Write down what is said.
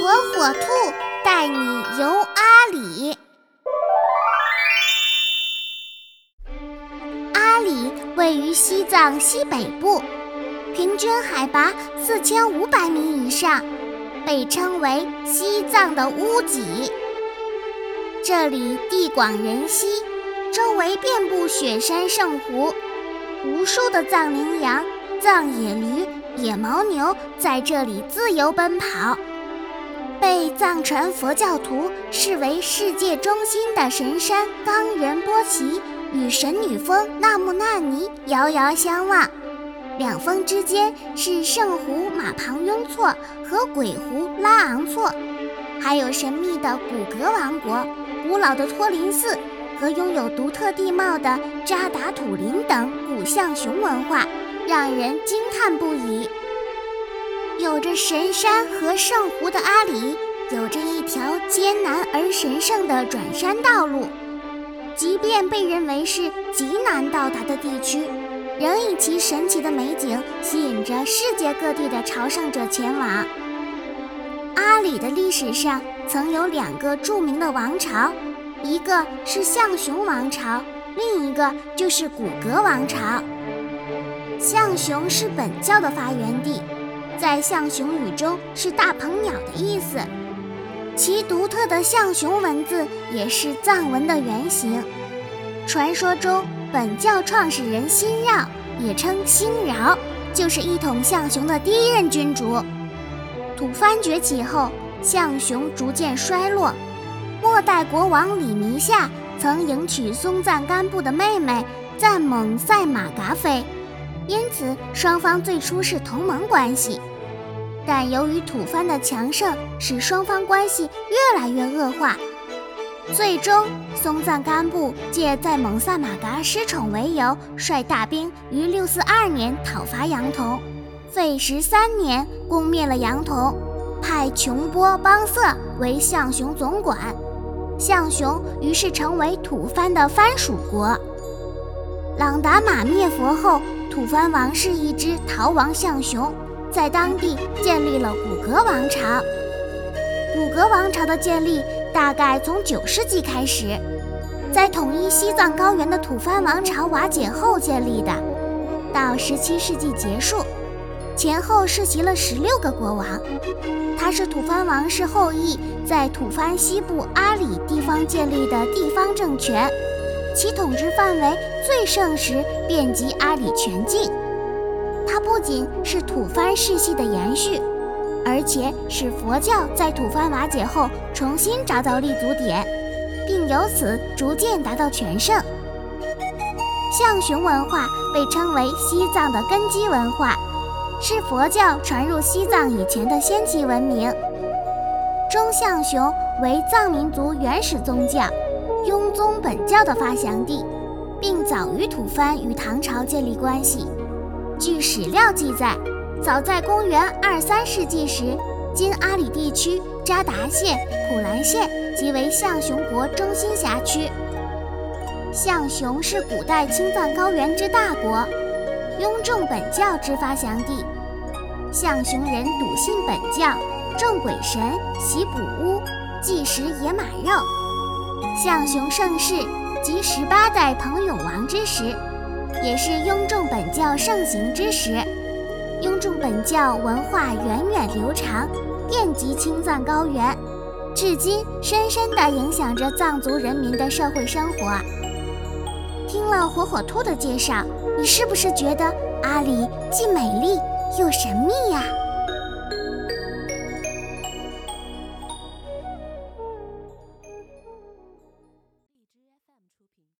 火火兔带你游阿里。阿里位于西藏西北部，平均海拔四千五百米以上，被称为西藏的屋脊。这里地广人稀，周围遍布雪山圣湖，无数的藏羚羊、藏野驴、野牦牛在这里自由奔跑。被藏传佛教徒视为世界中心的神山冈仁波齐与神女峰纳木纳尼遥遥相望，两峰之间是圣湖玛旁雍措和鬼湖拉昂措，还有神秘的古格王国、古老的托林寺和拥有独特地貌的扎达土林等古象雄文化，让人惊叹不已。有着神山和圣湖的阿里，有着一条艰难而神圣的转山道路。即便被认为是极难到达的地区，仍以其神奇的美景吸引着世界各地的朝圣者前往。阿里的历史上曾有两个著名的王朝，一个是象雄王朝，另一个就是古格王朝。象雄是本教的发源地。在象雄语中是大鹏鸟的意思，其独特的象雄文字也是藏文的原型。传说中，本教创始人辛绕，也称辛饶，就是一统象雄的第一任君主。吐蕃崛起后，象雄逐渐衰落。末代国王李弥夏曾迎娶松赞干布的妹妹赞蒙赛玛噶妃，因此双方最初是同盟关系。但由于吐蕃的强盛，使双方关系越来越恶化。最终，松赞干布借在蒙萨马嘎失宠为由，率大兵于六四二年讨伐杨童，费时三年攻灭了杨童，派琼波邦瑟为象雄总管，象雄于是成为吐蕃的藩属国。朗达玛灭佛后，吐蕃王室一支逃亡象雄。在当地建立了古格王朝。古格王朝的建立大概从九世纪开始，在统一西藏高原的吐蕃王朝瓦解后建立的，到十七世纪结束，前后世袭了十六个国王。它是吐蕃王室后裔在吐蕃西部阿里地方建立的地方政权，其统治范围最盛时遍及阿里全境。它不仅是吐蕃世系的延续，而且使佛教在吐蕃瓦解后重新找到立足点，并由此逐渐达到全盛。象雄文化被称为西藏的根基文化，是佛教传入西藏以前的先期文明。中象雄为藏民族原始宗教雍宗本教的发祥地，并早于吐蕃与唐朝建立关系。据史料记载，早在公元二三世纪时，今阿里地区扎达县、普兰县即为象雄国中心辖区。象雄是古代青藏高原之大国，雍正本教之发祥地。象雄人笃信本教，重鬼神，习卜巫，忌食野马肉。象雄盛世即十八代彭永王之时。也是雍正本教盛行之时，雍正本教文化源远流长，遍及青藏高原，至今深深地影响着藏族人民的社会生活。听了火火兔的介绍，你是不是觉得阿里既美丽又神秘呀？